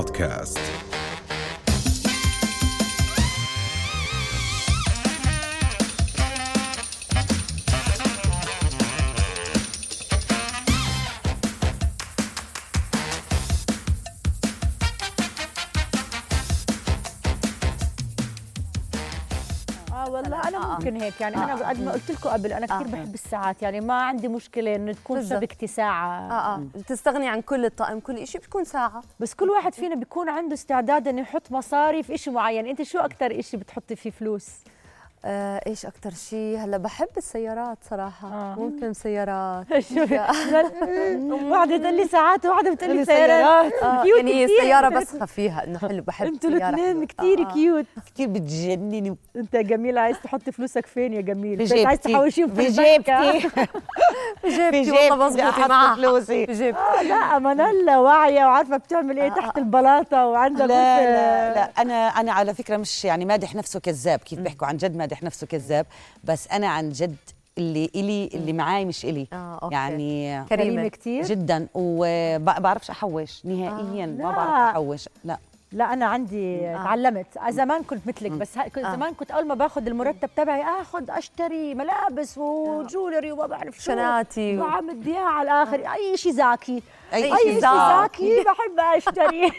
بودكاست آه. يعني أنا قد ما قلت لكم قبل أنا كثير آه. بحب الساعات يعني ما عندي مشكلة إنه تكون. شبكتي ساعة آه آه بتستغني عن كل الطقم كل شيء بتكون ساعة بس كل واحد فينا بيكون عنده استعداد إنه يحط مصاري في شيء معين أنت شو أكثر شيء بتحطي فيه فلوس آه إيش أكثر شيء؟ هلأ بحب السيارات صراحة. آه. آه. ممكن سيارات. واحدة تقول لي ساعات وواحدة بتقول لي سيارات. آه cute يعني. السياره بسخة فيها إنه حلو بحب أنتوا الاثنين. كثير آه، آه. cute كثير بتجنني. انت يا جميل عايز تحطي فلوسك فين يا جميل؟ في بس عايز جيبتي. تحوشيهم في في. جيبتي. في جيبتي. في والله جيبتي. أحط معها فلوسي في جيبتي. آه، لا منالة واعية وعارفة بتعمل إيه تحت البلاطة وعندها لا لا لا. أنا أنا على فكرة مش يعني مادح نفسه كذاب كيف بيحكوا. عن جد مادح نفسه كذاب بس أنا عن جد اللي إلي اللي معاي مش إلي. آه، أوكي. يعني كريمة كتير؟ جدا وبعرفش أحوش نهائيا ما لا. بعرف أحوش لا. لا أنا عندي آه. تعلمت زمان كنت مثلك بس كنت آه. زمان كنت أول ما باخذ المرتب تبعي اخذ أشتري ملابس وجولري وما بعرف شو شناتي وعم دياع على الآخر أي شيء زاكي. أي أي شيء زاكي. بحب أشتري.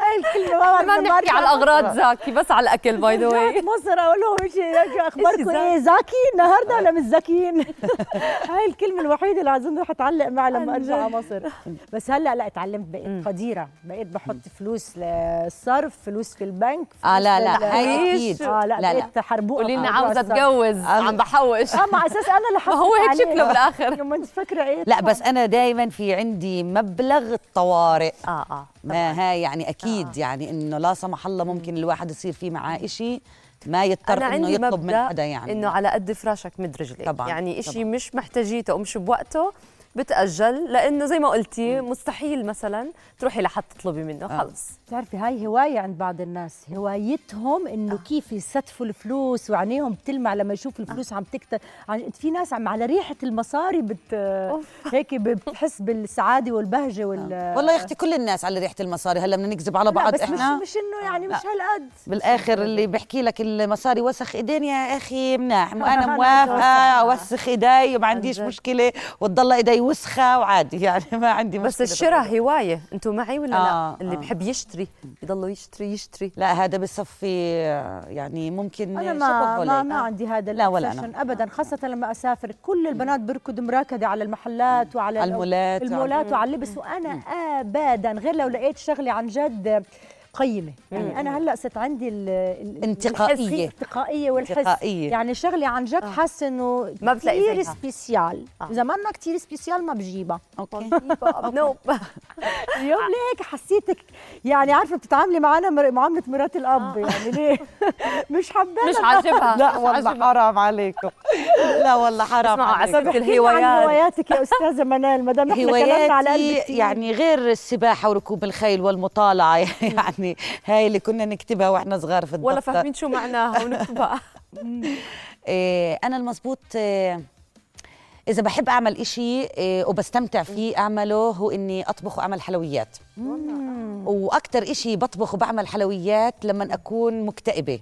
هاي الكلمة ما بنحكي على الأغراض زاكي بس على الأكل by the way مصر أقول لهم إيش اخباركم؟ إيه زاكي النهارده ولا مش زاكيين. هاي الكلمة الوحيدة اللي اظن رح أتعلق معها لما أرجع على مصر. بس هلأ لا تعلمت بقيت قديره بقيت بحط فلوس للصرف فلوس في البنك آه لا لا فلوس هاي أكيد. آه لا, لا لا. بقيت حربوقة. قولي لنا في موضوع عاوزه. أتجوز عم بحوش. آه مع أساس أنا اللي ما هو حطيت هيك. شكله بالآخر. ما أنت فاكرة إيه لا بس أنا دائما في عندي مبلغ الطوارئ. آه آه ما هاي يعني أكيد آه. يعني إنه لا سمح الله ممكن الواحد يصير فيه معاه إشي ما يضطر إنه يطلب من حدا يعني. إنه على قد فراشك مد رجليك. طبعاً، يعني طبعاً. مش محتاجيته ومش بوقته بتأجل لأنه زي ما قلتي مستحيل مثلا تروحي لحد تطلبي منه آه. خلص. بتعرفي هاي هواية عند بعض الناس. هوايتهم إنه كيف يستفوا الفلوس وعينيهم بتلمع لما يشوفوا الفلوس عم تكتر عن- في ناس عم على ريحة المصاري بت هيك بتحس بالسعادة والبهجة وال والله يا أختي كل الناس على ريحة المصاري. هلأ بدنا نكذب على بعض بس إحنا؟ مش مش انه يعني مش لا. هالقد. بالآخر اللي بحكي لك المصاري وسخ إيدين يا أخي مناح وأنا أنا موافقة. اوسخ إيدي وما عن عنديش جد. مشكلة. وتضل إيدي وسخة وعادي يعني ما عندي مشكلة بس الشراء هواية. أنتوا معي ولا آه، لا اللي آه. بحب يشتري. بضلوا يشتري يشتري لا هذا بصفي يعني ممكن أنا ما ما؟ ما عندي هذا لا ولا أنا. ابدا خاصة لما أسافر كل البنات بيركضوا مركدة على المحلات وعلى على المولات المولات وعلى اللبس وأنا ابدا غير لو لقيت شغله عن جد قيمة. يعني أنا هلأ صرت عندي ال- ال- انتقائية. الحس- الانتقائيه والحس انتقائية. يعني شغله عن جد حاسة إنه ما بتلاقي كثير زيها. special. آه. إذا ما إنها كثير special ما بجيبها. okay. نوب اليوم ليك حسيتك؟ يعني عارفة بتتعاملي معنا مر- معاملة مرات الأب. يعني ليه؟ مش حبانا مش عاجبها. لا والله. حرام عليكم. لا والله حرام عليكم. احكي لي عن الهوايات. هواياتك يا أستاذة منال؟ ما دام إحنا كلامنا على كتير. يعني غير السباحة وركوب الخيل والمطالعة. يعني هاي اللي كنا نكتبها وإحنا صغار في الدفتر ولا فاهمين شو معناها ونكتبها. إيه أنا المزبوط إيه إذا بحب أعمل إشي إيه وبستمتع فيه أعمله هو إني أطبخ وأعمل حلويات. وأكثر إشي بطبخ وبعمل حلويات لما أكون مكتئبة.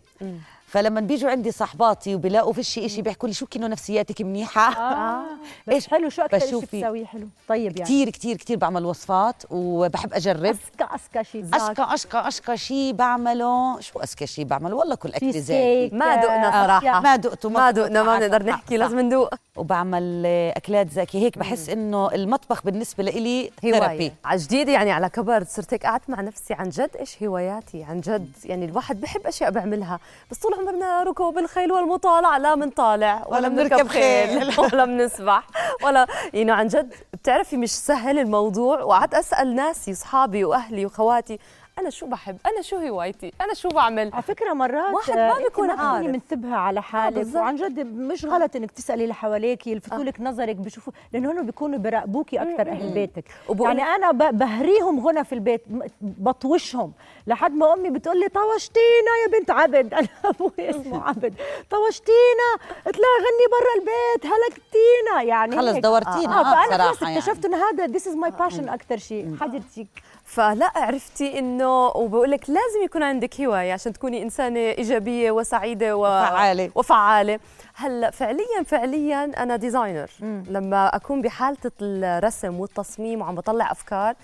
فلما بيجوا عندي صاحباتي وبلاقوا فيش إشي بيحكوا لي شو كأنه نفسياتك منيحة؟ آه. بس إيش؟ حلو شو أكثر شيء. بتسويه؟ حلو. طيب يعني. كثير كثير كثير بعمل وصفات وبحب أجرب. أسكا أسكا شيء اشكى اشكى اشكى شيء بعمله. شو اذكى شيء بعمله؟ والله كل أكل في زي ما دقنا آه، صراحة. ما دقته ما دقنا ما بنقدر نحكي لازم ندوق. وبعمل آه، اكلات زاكيه هيك بحس إنه المطبخ بالنسبة لإلي ثيرابي. على جديد يعني على كبر صرت هيك قعدت مع نفسي عن جد إيش هواياتي؟ عن جد يعني الواحد بحب أشياء بعملها. بس طول عمرنا ركوب الخيل والمطالعة لا بنطالع ولا, ولا بنركب خيل. ولا بنسبح ولا يعني عن جد بتعرفي مش سهل الموضوع وقعدت أسأل ناسي أصحابي وأهلي وأخواتي أنا شو بحب؟ أنا شو هوايتي؟ أنا شو بعمل؟ على فكرة مرات واحد آه، ما بيكون عارف. منتبهة على حالك بالظبط. وعن جد مش غلط إنك تسألي اللي حواليك يلفتوا لك نظرك بيشوفوا لأنه هون بيكونوا بيراقبوكي أكثر أهل بيتك. يعني أنا ب- بهريهم هنا في البيت بطوشهم. لحد ما أمي بتقول لي طوشتينا يا بنت عبد. أنا أبوي اسمه عبد. طوشتينا اطلعي غني برا البيت هلكتينا. يعني خلص. دورتينا. آه فأنا بصراحة خلص اكتشفت إنه هذا this is my passion أكثر شيء. حضرتك فلا عرفتي إنه وبقول لك لازم يكون عندك هواية عشان تكوني إنسانة إيجابية وسعيدة و... وفعالة. وفعالة هلأ فعليا فعليا أنا designer لما أكون بحالة الرسم والتصميم وعم بطلع أفكار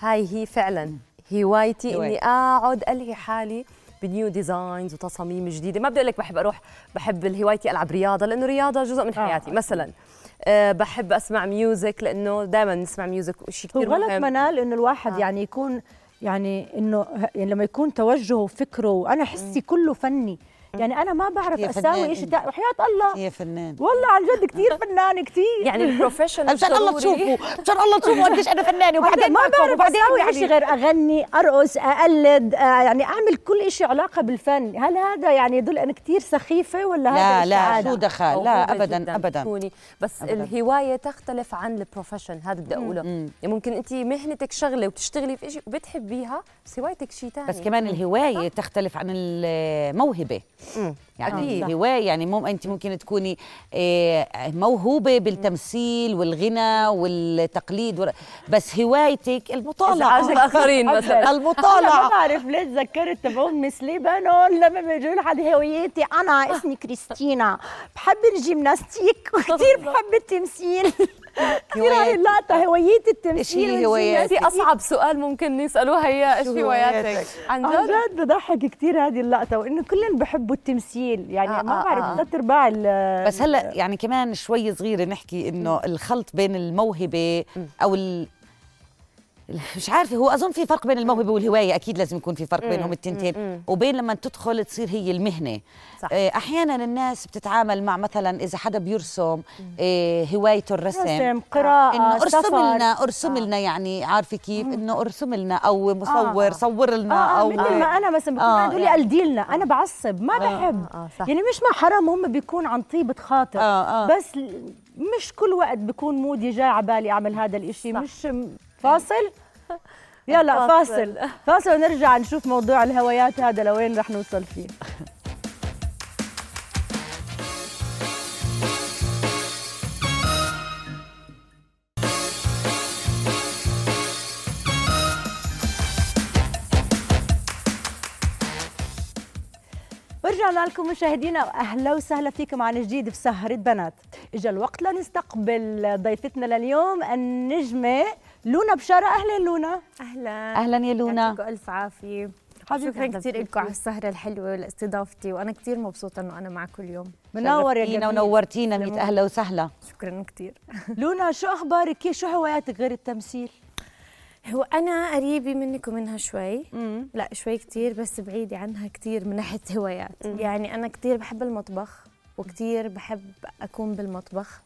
هاي هي فعلا هوايتي هواية. اني أقعد ألهي حالي ب new designs وتصاميم جديدة ما بدي أقول لك بحب أروح بحب هوايتي ألعب رياضة لأنه رياضة جزء من آه. حياتي مثلا أه بحب أسمع music لأنه دائما نسمع ميوزك وشيء كثير غلط مهم. منال إنه الواحد آه. يعني يكون يعني إنه يعني لما يكون توجهه وفكره وأنا حسي كله فني. يعني أنا ما بعرف أساوي شيء. تا... وحياه الله. يا فنان. والله عن جد كثير فنان كثير يعني ال profession مشان الله تشوفوا مشان الله تشوفوا قديش أنا فنانه وبعدين ما بعرف وبعدين أساوي يعني شيء غير أغني أرقص أقلد آه يعني أعمل كل شيء علاقة بالفن. هل هذا يعني يدل أنا كثير سخيفة ولا لا هذا لا عادة؟ شو دخل؟ لا ابدا ابدا. تكوني بس أبداً. الهواية تختلف عن ال profession هذا بدي أقوله. يعني ممكن أنت مهنتك شغلة وتشتغلي في شيء وبتحبيها بس هوايتك شيء ثاني بس كمان الهواية تختلف عن الموهبة. يعني أكيد. الهوايه يعني مم أنت ممكن تكوني آه، موهوبة بالتمثيل والغنى والتقليد بس هوايتك المطالعة. الآخرين مثلا. أنا ما المطالعة. بعرف ليه تذكرت تبعون مس ليبانون لما بيجوا لحد هويتي أنا اسمي كريستينا. بحب الجيمناستيك وكثير بحب التمثيل. كثير هاي اللقطه هويتي التمثيل هواياتك؟ في أصعب سؤال ممكن نسالوه هي إيش هواياتك؟ عن عن جد بضحك كثير هذه اللقطة وإنه كلهم بحبوا التمثيل يعني آه، ما آه، بعرف آه. ثلاث ارباع ال- بس هلا يعني كمان شوي صغيرة نحكي إنه الخلط بين الموهبة أو ال مش عارفة هو أظن في فرق بين الموهبة والهواية أكيد لازم يكون في فرق بينهم التنتين. وبين لما تدخل تصير هي المهنة. صح. آه، أحيانا الناس بتتعامل مع مثلا إذا حدا بيرسم آه، هوايته الرسم. رسم قراءة إنه أرسم سفر. لنا أرسم لنا يعني عارفة كيف؟ إنه أرسم لنا أو مصور آه. صور لنا آه أو مثل ما أنا مثلا بكون آه، لي يعني. قلدي لنا أنا بعصب ما بحب. آه، صح. يعني مش ما حرام هم بيكون عن طيبه خاطر آه، آه. بس مش كل وقت بكون مودي جاي على بالي أعمل هذا الإشي مش فاصل؟ يلا فاصل. فاصل. ونرجع نشوف موضوع الهوايات هذا لوين رح نوصل فيه. ورجعنا لكم مشاهدينا واهلا وسهلا فيكم عن جديد في سهرة بنات. اجى الوقت لنستقبل ضيفتنا لليوم النجمة لونا بشارة أهلا لونا. أهلا. أهلا يا لونا. يعطيكم ألف عافية. حبيبتي، شكرا أهلا كثير. لكم على السهرة الحلوة لاستضافتي وأنا كثير مبسوطة إنه أنا معكم اليوم. منور يا شرفتينا جميل ونورتينا ميت أهلا وسهلا. شكرا كثير لونا شو أخبارك؟ كيف شو هواياتك غير التمثيل؟ هو أنا قريبة منك ومنها شوي. مم. لا شوي كثير بس بعيده عنها كثير من ناحية هوايات. يعني أنا كثير بحب المطبخ وكثير بحب أكون بالمطبخ.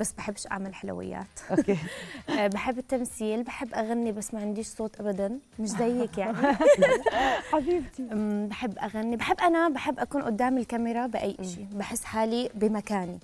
بس بحبش أعمل حلويات. أوكي. آه، بحب التمثيل بحب أغني بس ما عنديش صوت ابدا. مش زيك يعني. حبيبتي. بحب أغني بحب أنا بحب أكون قدام الكاميرا بأي شيء بحس حالي بمكاني.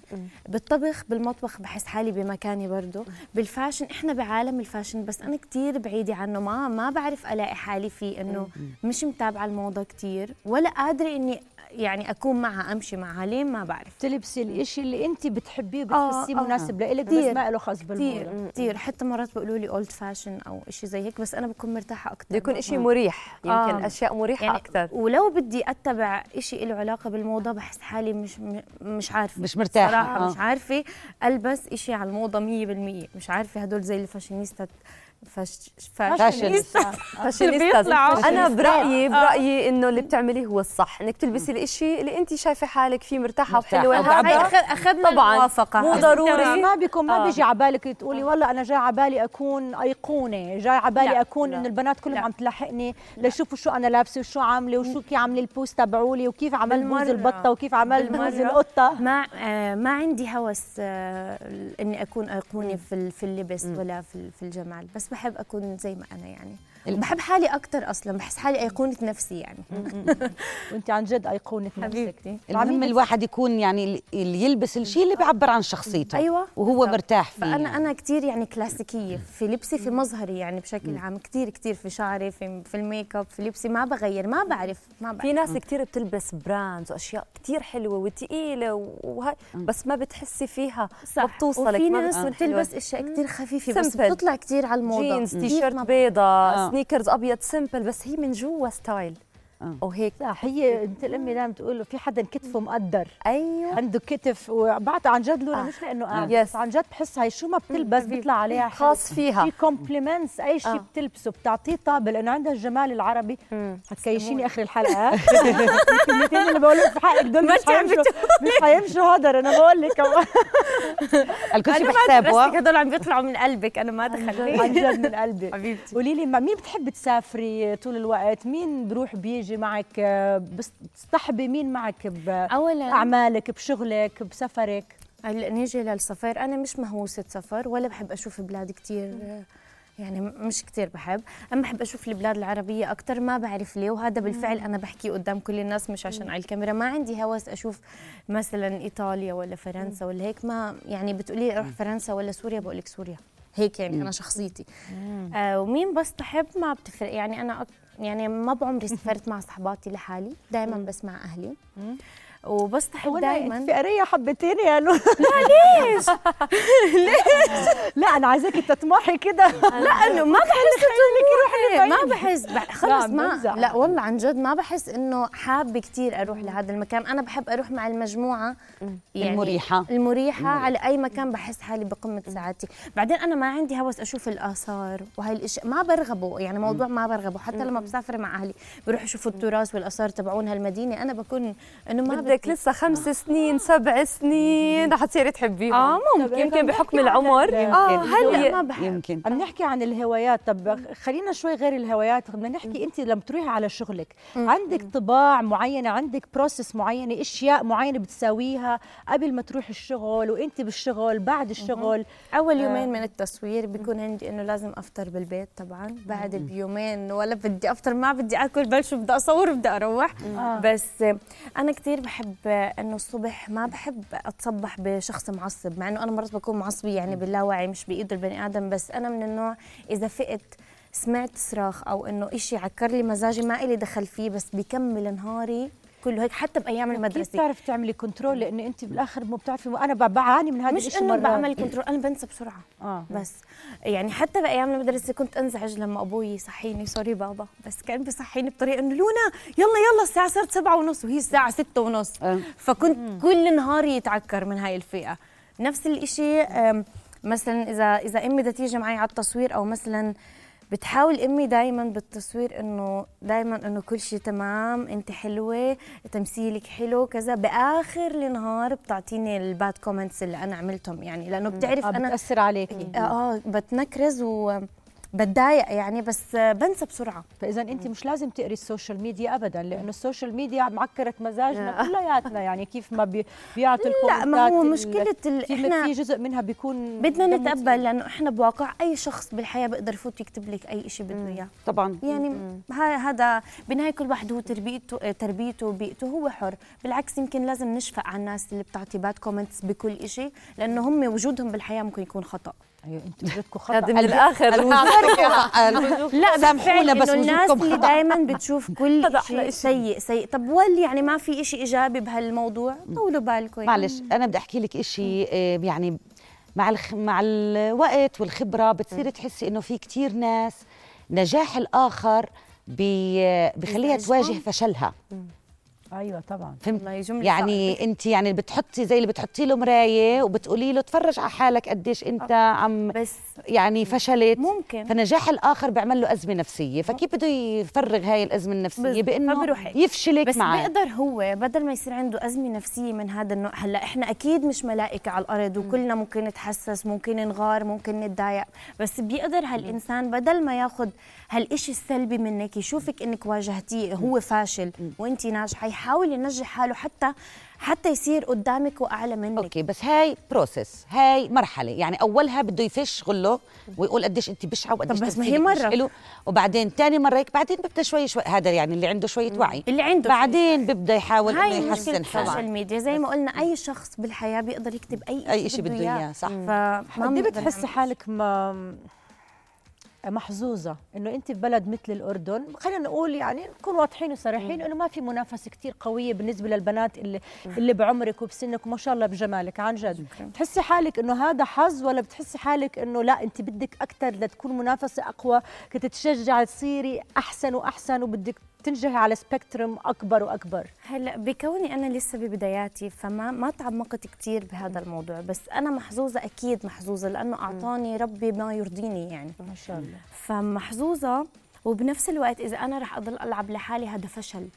بالطبخ بالمطبخ بحس حالي بمكاني برضه بال fashion إحنا بعالم ال fashion بس أنا كتير بعيدة عنه. ما ما بعرف ألاقي حالي فيه إنه مش متابعة الموضة كتير ولا قادرة إني يعني أكون معها أمشي معها ليه ما بعرف تلبسي الإشي اللي انت بتحبيه آه، بتحسيه آه. مناسب لإلك بس كتير. ما له خاص بالموضة كثير كثير حتى مرات بيقولوا لي old fashion أو شيء زي هيك بس أنا بكون مرتاحة أكثر بده يكون شيء مريح يمكن آه. أشياء مريحة يعني أكثر ولو بدي أتبع شيء له علاقة بالموضة بحس حالي مش مش عارفة مش مرتاحة. صراحة آه. مش عارفة ألبس شيء على الموضة 100% مش عارفة هدول زي ال fashionista fash fashionista. fashionista بيطلعوا أنا برايي آه. برأيي إنه اللي بتعمليه هو الصح إنك تلبسي الشيء اللي انت شايفة حالك فيه مرتاحة. وحلوة. هاي أخذنا طبعاً. الموافقة مو ضروري. ما بيكون ما آه. بيجي على بالك تقولي والله أنا جاي على بالي أكون أيقونة جاي على بالي أكون إنه البنات كلهم. عم تلاحقني ليشوفوا شو أنا لابسة وشو عاملة وشو كي عاملة ال post تبعولي وكيف عمل بوز بالمرة. البطة وكيف عمل بوز بالمرة. القطة ما آه ما عندي هوس آه إني أكون أيقونة في ال- في اللبس ولا في الجمال بس بحب أكون زي ما أنا يعني. بحب حالي أكثر أصلا بحس حالي أيقونة نفسي يعني. وأنت عن جد أيقونة نفسك. حبيبتي المهم الواحد يكون يعني اللي يلبس الشيء اللي بيعبر عن شخصيته أيوة. وهو. مرتاح فيه. فانا يعني. أنا كثير يعني كلاسيكية في لبسي في مظهري يعني بشكل عام كثير كثير في شعري في في الميك أب في لبسي ما بغير ما بعرف ما بعرف. في ناس كثير بتلبس brands وأشياء كثير حلوة وثقيله وهاي بس ما بتحسي فيها ما بتوصلك وفي ناس. بتلبس أشياء كثير خفيفة بس. بتطلع كثير على الموضة. جينز T-shirt sneakers أبيض simple بس هي من جوا style آه. وهيك صح هي إنت الامي دائما تقول في حدا كتفه مقدر. أيوه. عنده كتف وبعطي عن جد لونا آه. مش لأنه قاعد يس. بس عن جد بحس هاي شو ما بتلبس بيطلع عليها حلو. خاص فيها. في compliments أي شيء آه. بتلبسه بتعطيه طابع لأنه عندها الجمال العربي. مم. حتكيشيني آخر الحلقة الكلمتين اللي بقولهم في حقك دول مش حيمشوا مش حيمشوا هدر أنا بقول لك. الكل بحسابه. هدول عم بيطلعوا من قلبك أنا ما عن دخلت. جد من قلبي حبيبتي. قولي لي مين بتحبي تسافري طول الوقت؟ مين بروح بيجي؟ معك آه، بتصطحبي مين معك اولا بأعمالك بشغلك بسفرك؟ هلأ نيجي للسفر. أنا مش مهووسة سفر ولا بحب أشوف بلاد كتير يعني م- مش كتير بحب. أما بحب أشوف البلاد العربية أكثر ما بعرف ليه. وهذا بالفعل أنا بحكي قدام كل الناس مش عشان على الكاميرا. ما عندي هوس أشوف مثلا إيطاليا ولا فرنسا ولا هيك. ما يعني بتقولي لي أروح فرنسا ولا سوريا بقول لك سوريا. هيك يعني أنا شخصيتي. آه ومين بس بحب ما بتفرق. يعني أنا يعني ما بعمري سافرت مع صحباتي لحالي. دائما بس مع أهلي. وبس بحب هو دائما في قريه حبتيني يا لو لا ليش؟ ليش؟ لا أنا عايزاكي تطمحي كده. لا إنه ما بحس إنه ما بحس بح- خلص ما. لا والله عن جد ما بحس إنه حابة كثير أروح لهذا المكان. أنا بحب أروح مع المجموعة المريحة. المريحة على أي مكان بحس حالي بقمة سعادتي. بعدين أنا ما عندي هوس أشوف الآثار وهي الأشياء. ما برغبه يعني موضوع ما برغبه. حتى لما بسافر مع أهلي بروح أشوف التراث والآثار تبعون هالمدينة. أنا بكون إنه ما بدي. لسه خمس سنين سبع سنين؟ رح تصيري تحبيهم. آه ممكن. يمكن بحكم العمر. آه هلا. هي- ما بحب يمكن عم نحكي عن الهوايات. طب خلينا شوي غير الهوايات. بدنا نحكي أنت لما تروحي على شغلك عندك طباع معينة عندك بروسس معينة أشياء معينة بتساويها قبل ما تروحي الشغل وأنت بالشغل بعد الشغل؟ أول يومين من التصوير بيكون عندي إنه لازم أفطر بالبيت طبعا. بعد بيومين ولا بدي أفطر ما بدي آكل بل شو بدي أصور بدي أروح. آه. بس أنا كثير بحب إنه الصبح ما بحب أتصبح بشخص معصب مع إنه أنا مرات بكون معصبة يعني باللاوعي مش بايده البني آدم بس أنا من النوع إذا فقت سمعت صراخ أو إنه إشي عكر لي مزاجي ما إلي دخل فيه بس بكمل نهاري كله هيك حتى بأيام كيف المدرسة. بتعرف تعملي control لأن انت بالآخر مو بتعرفي أنا بعاني من هذا مش الشيء إنه مرات. بعمل control أنا بنسى بسرعة. آه. بس يعني حتى بأيام المدرسة كنت أنزعج لما أبوي يصحيني sorry بابا بس كان بيصحيني بطريقة إنه لونا يلا يلا الساعة صارت سبعة ونص وهي الساعة ستة ونص. آه. فكنت كل نهاري يتعكر من هاي الفيقة. نفس الإشي أم، مثلا إذا إذا أمي بدها تيجي معي على التصوير أو مثلا بتحاول أمي دائما بالتصوير إنه دائما إنه كل شيء تمام أنت حلوة تمثيلك حلو كذا. بآخر النهار بتعطيني ال bad comments اللي أنا عملتهم يعني لأنه بتعرف آه أنا بتأثر عليكي. آه بتنكرز وبتضايق يعني بس بنسى بسرعة. فإذا أنت مش لازم تقري ال social media ابدا لأنه ال social media معكرت مزاجنا كلياتنا. يعني كيف ما بي بيعطوا لا ما هو مشكلة ال- في إحنا في جزء منها بيكون بدنا نتقبل لأنه إحنا بواقع أي شخص بالحياة بيقدر يفوت يكتب لك أي شيء بده إياه. طبعا. يعني هذا بالنهايه كل واحد هو تربيته تربيته وبيئته هو حر. بالعكس يمكن لازم نشفق على الناس اللي بتعطي bad comments بكل شيء لأنه هم وجودهم بالحياة ممكن يكون خطأ. أيوه أنتوا وجودكم خطأ. من الآخر لا سامحونا بس الناس وجودكم اللي. دائما بتشوف كل شيء. سيء سيء. طب ولي يعني ما في شيء إيجابي بهالموضوع؟ طولوا بالكم. يعني. معلش أنا بدي أحكي لك شيء يعني مع الخ... مع الوقت والخبرة بتصيري تحسي إنه في كتير ناس نجاح الآخر بي... بخليها. تواجه فشلها. أيوه طبعا. فهمت؟ يعني أنت يعني بتحطي زي اللي بتحطي له مراية وبتقولي له تفرج على حالك قديش أنت عم بس يعني فشلت. ممكن. فنجاح الآخر بيعمل له أزمة نفسية. فكيف بده يفرغ هاي الأزمة النفسية؟ بس- بإنه. يفشلك بس معه بيقدر هو بدل ما يصير عنده أزمة نفسية من هذا النوع. هلأ إحنا أكيد مش ملائكة على الأرض وكلنا ممكن نتحسس ممكن نغار ممكن نتضايق. بس بيقدر هالإنسان بدل ما ياخذ هالإشي السلبي منك يشوفك إنك واجهتيه هو فاشل وأنت ناجحة يحاول ينجح حاله حتى حتى يصير قدامك وأعلى منك. okay بس هاي process هاي مرحلة. يعني أولها بده يفش غله ويقول قديش انت بشعة وقديش طب بس ما هي مرة. حلو وبعدين ثاني مرة هيك بعدين بيبدا شوي شوي هذا يعني اللي عنده شوية وعي. اللي عنده بعدين بيبدا يحاول إنه يحسن حاله ال social media. زي ما قلنا أي شخص بالحياة بيقدر يكتب أي أي شيء بده إياه. صح. فما إيه بتحسي. حالك ما محظوظة إنه أنت في بلد مثل الأردن خلينا نقول يعني نكون واضحين وصريحين إنه ما في منافسة كتير قوية بالنسبة للبنات اللي اللي بعمرك وبسنك وما شاء الله بجمالك عن جد. بتحسي حالك إنه هذا حظ ولا بتحسي حالك إنه لا أنت بدك أكثر لتكون منافسة أقوى كتتشجع تصيري أحسن وأحسن وبدك تنجحي على سبيكترم أكبر وأكبر. هلا بكوني أنا لسه ببداياتي فما ما تعمقت كثير بهذا الموضوع بس أنا محظوظة أكيد محظوظة لأنه أعطاني ربي ما يرضيني يعني. ما شاء الله. فمحظوظة وبنفس الوقت إذا أنا رح أضل ألعب لحالي هذا فشل.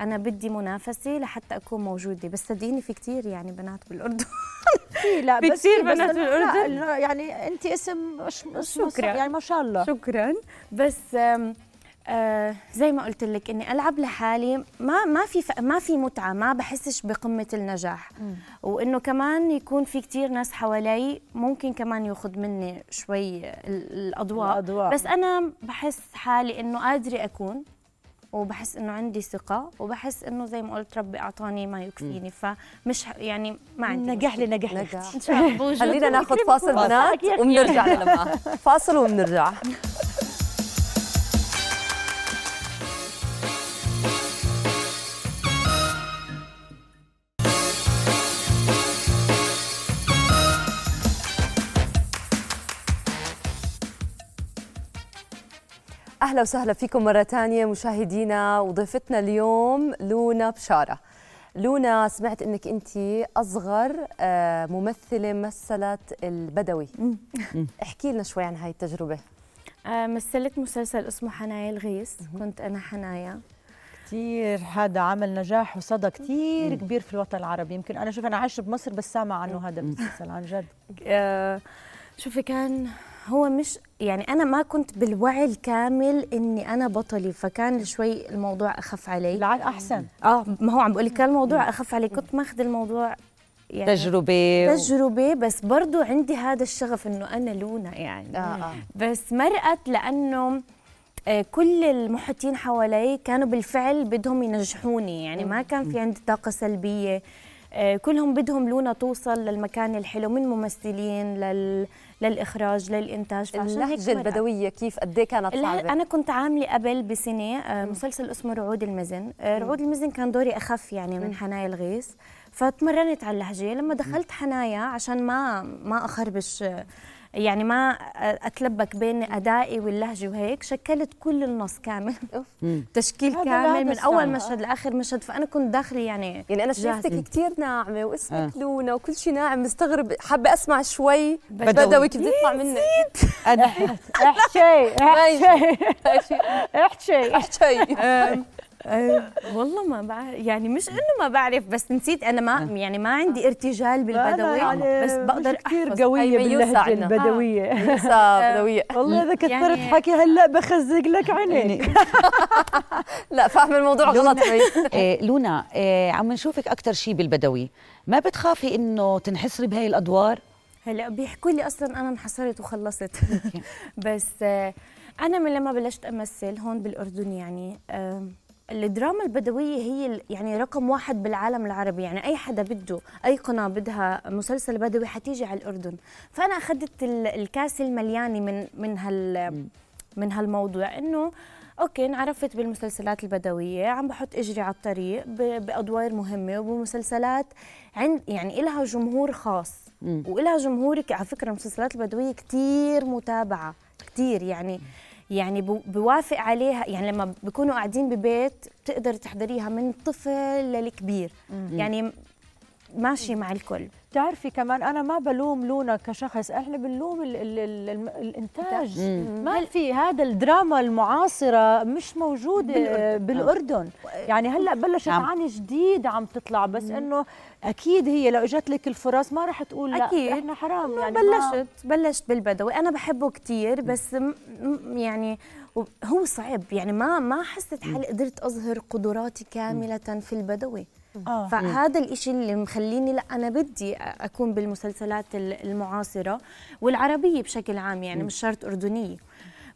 أنا بدي منافسة لحتى أكون موجودة بس صدقيني في كثير يعني بنات بالأردن. في لا بس بس بنات. لا، يعني انت اسم مش شكراً. يعني ما شاء الله. شكرا. بس آه زي ما قلت لك إني ألعب لحالي ما ما في ما في متعة ما بحسش بقمة النجاح. وإنه كمان يكون في كتير ناس حوالي ممكن كمان ياخذ مني شوي ال- الأضواء. الأضواء. بس أنا بحس حالي إنه قادرة أكون وبحس إنه عندي ثقة وبحس إنه زي ما قلت ربي أعطاني ما يكفيني. فمش يعني ما عندي نجح لي نجح نجاح. إن شاء الله. خلينا ناخذ. فاصل بنات. وبنرجع للماء فاصل وبنرجع أهلا وسهلا فيكم مرة ثانية مشاهدينا وضيفتنا اليوم لونا بشارة. لونا سمعت إنك أنت أصغر آه، ممثلة مثلت البدوي. احكي لنا شوي عن هاي التجربة. آه، مثلت مسلسل اسمه حنايا الغيث. كنت أنا حنايا. كثير هذا عمل نجاح وصدى كثير كبير في الوطن العربي. يمكن أنا شوف أنا عايشه بمصر بس سامع عنه هذا المسلسل عن جد. آه، شوفي كان هو مش يعني أنا ما كنت بالوعي الكامل إني أنا بطلي فكان شوي الموضوع أخف علي. لعل أحسن. آه ما هو عم بقول لك كان الموضوع أخف علي كنت ماخذ الموضوع يعني تجربة تجربة بس برضو عندي هذا الشغف إنه أنا لونا يعني. آه آه. بس مرقت لأنه آه، كل المحيطين حوالي كانوا بالفعل بدهم ينجحوني يعني ما كان في عندي طاقة سلبية. كلهم بدهم لونا توصل للمكان الحلو من ممثلين لل... فعشان هيك اللهجة. البدوية كيف قد إيه كانت صعبة؟ أنا كنت عاملة قبل بسنة آه، مسلسل اسمه رعود المزن. آه، رعود المزن كان دوري أخف يعني من حنايا الغيث. فتمرنت على اللهجة. لما دخلت حنايا عشان ما ما أخربش آه، يعني ما آه، أتلبك بين أدائي واللهجة وهيك شكلت كل النص كامل. تشكيل كامل من. أول مشهد لآخر مشهد فأنا كنت داخله يعني يعني أنا. شفتك كثير ناعمة واسمك آه. لونا وكل شيء ناعم مستغرب حابة أسمع شوي. بدوي. بدوي كيف بده يطلع منك. احكي احكي احكي احكي أه والله ما بعرف يعني مش إنه ما بعرف بس نسيت أنا ما يعني ما عندي ارتجال بالبدوي يعني بس بقدر كثير قوية أيمن باللهجة. البدوية. لسه بدوية. والله إذا كثرت يعني- حكي هلأ بخزق لك عينيك. لا فاهم الموضوع غلط. إيه لونا إيه عم نشوفك أكثر شيء بالبدوي ما بتخافي إنه تنحصري بهاي الأدوار؟ هلأ بيحكوا لي أصلا أنا انحصرت وخلصت. بس آه، أنا من لما بلشت أمثل هون بالأردن يعني آه، الدراما البدوية هي يعني رقم واحد بالعالم العربي. يعني أي حدا بده أي قناة بدها مسلسل بدوي حتيجي على الأردن. فأنا أخذت ال- الكاس الملياني من من هال من هالموضوع. إنه أوكي انعرفت بالمسلسلات البدوية عم بحط إجري على الطريق بأدوار مهمة وبمسلسلات عند يعني إلها جمهور خاص. وإلها جمهورك على فكرة المسلسلات البدوية كتير متابعة كتير. يعني يعني بو- بوافق عليها يعني لما بيكونوا قاعدين ببيت بتقدر تحضريها من طفل للكبير. يعني ماشي مع الكل. بتعرفي كمان أنا ما بلوم لونا كشخص إحنا بنلوم ال ال ال ال الإنتاج. ما في هذا الدراما المعاصرة مش موجوده بالأردن, بالأردن. يعني هلأ بلشت نعم. عن جديد عم تطلع بس إنه أكيد هي لو إجت لك الفرص ما رح تقول لا أكيد. إحنا حرام يعني يعني. ما- بلشت بلشت بالبدوي. أنا بحبه كتير بس م يعني هو صعب. يعني ما ما حسيت حالي قدرت أظهر قدراتي كاملة في البدوي. آه. فهذا الإشي اللي مخليني لا أنا بدي أكون بالمسلسلات ال- المعاصرة والعربية بشكل عام يعني مش شرط أردنية.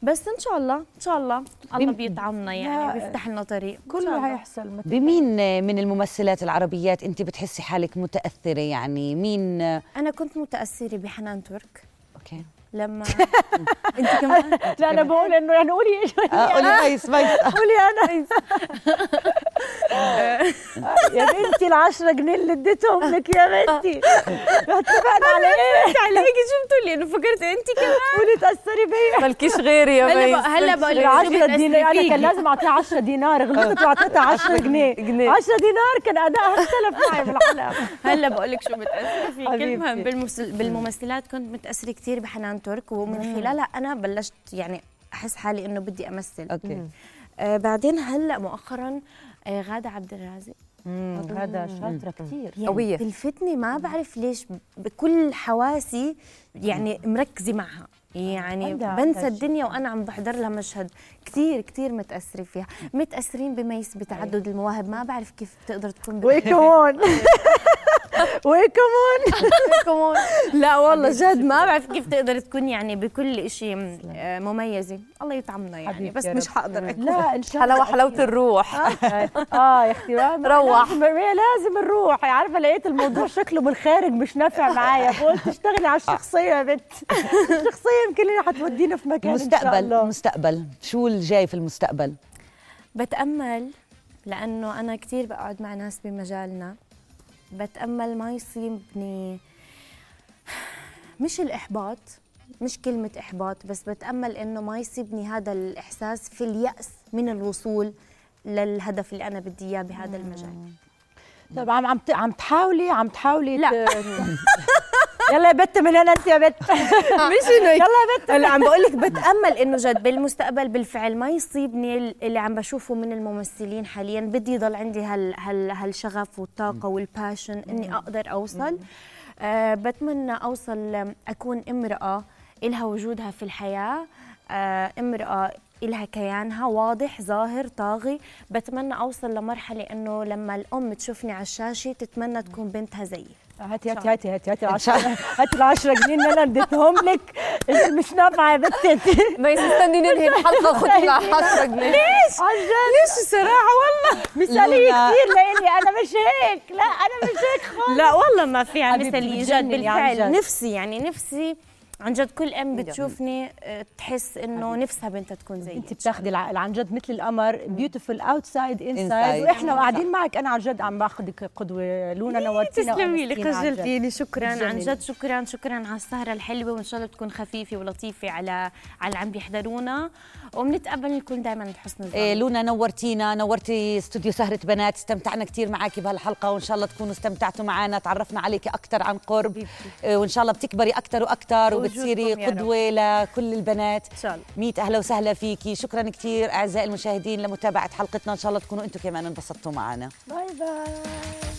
بس إن شاء الله إن شاء الله. الله بيطعمنا يعني بيفتح لنا طريق. كله. هيحصل بمين من الممثلات العربيات أنت بتحسي حالك متأثرة يعني؟ مين؟ أنا كنت متأثرة بحنان ترك. okay. لما انت كمان؟ لا أنا بقول إنه يعني قولي إيش آه، قولي ميس ميس قولي أنا. يا بنتي العشرة جنيه اللي اديتهم لك يا بنتي. اتفقنا على إيه؟ عليكي شو بتقولي إنه فكرت أنت كمان؟ قولي تأثري بيا. مالكيش غيري يا بق- هلا بقول لك شو 10 بتأثري دينار أنا كان. لازم أعطيها 10 دينار غلطت وأعطيتها 10 جنيه. جنيه. 10 دينار كان ادائها اختلف معي بالحلقة هلا بقول لك شو بتأثري فيك. المهم. بالممثلات كنت متأثرة كثير بحنان ترك ومن خلالها أنا بلشت يعني أحس حالي إنه بدي أمثل. أوكي. آه بعدين هلأ مؤخرا آه غادة عبد الرازق. هذا شاطرة كثير يعني قوية. تلفتني ما بعرف ليش بكل حواسي يعني مركزة معها. يعني بنسى. الدنيا وأنا عم بحضر لها مشهد كثير كثير متأثرة فيها. متأثرين بميس بتعدد المواهب ما بعرف كيف بتقدر تكون بال- وكمون وكمون لا والله جد ما بعرف كيف تقدر تكون يعني بكل شيء مميزة. الله يطعمنا يعني بس مش. حقدر. لا إن شاء الله حلاوه حلاوه الروح. آه يا أختي روح. لازم نروح عارفة لقيت الموضوع شكله من الخارج مش نافع معايا. فقلت اشتغلي على الشخصية يا بنت. الشخصية يمكن هي حتودينا في مكان الله. المستقبل شو الجاي في المستقبل؟ بتأمل لأنه أنا كثير بقعد مع ناس بمجالنا. بتأمل ما يصيبني مش الإحباط مش كلمة إحباط بس بتأمل إنه ما يصيبني هذا الإحساس في اليأس من الوصول للهدف اللي أنا بدي إياه بهذا المجال طب عم عم عم تحاولي عم تحاولي لا. يلا يا بت من هنا انت يا بت. مش إنه يلا يا بت. هلا عم بقول لك بتأمل إنه جد بالمستقبل بالفعل ما يصيبني ال- اللي عم بشوفه من الممثلين حاليا. بدي يضل عندي هال هال هالشغف والطاقة والباشن إني أقدر أوصل. آه بتمنى أوصل أكون امرأة إلها وجودها في الحياة. آه امرأة إلها كيانها واضح ظاهر طاغي. بتمنى أوصل لمرحلة إنه لما الأم تشوفني على الشاشة تتمنى تكون بنتها زيي. هاتي هاتي هاتي هاتي هاتي العشرة هاتي العشرة جنيه اللي أنا اديتهم لك. انت مش نافعة يا بت انت ميس استني ننهي الحلقة وخذي لها 10 جنيه. ليش؟ ليش الصراحة؟ والله. مثالية لونا- كثير لإلي. أنا مش هيك. لا أنا مش هيك خالص. لا والله ما فيها مثالية بتجنني جد بالفعل. نفسي يعني نفسي عن جد كل أم بتشوفني آه، تحس إنه نفسها بنتها تكون زيي انت بتاخذي الع- عن جد مثل القمر beautiful outside inside. inside وإحنا قاعدين معك. أنا عن جد عم باخذك قدوة لونا نورتينا تسلمي لي. خجلتيني شكرا عن. جد شكرا شكرا على السهرة الحلوة وإن شاء الله تكون خفيفة ولطيفة على على اللي عم بيحضرونا. وبنتقبل نكون دائما بحسن الظن. إيه لونا نورتينا نورتي استوديو سهرة بنات. استمتعنا كثير معك بهالحلقة وإن شاء الله تكونوا استمتعتوا معنا تعرفنا عليك أكثر عن قرب. إيه وإن شاء الله بتكبري أكثر وأكثر وبتصيري. قدوة لكل البنات. إن شاء الله. ميت أهلا وسهلا فيكي. شكرا كثير أعزائي المشاهدين لمتابعة حلقتنا. إن شاء الله تكونوا أنتم كمان انبسطتوا معنا. باي باي.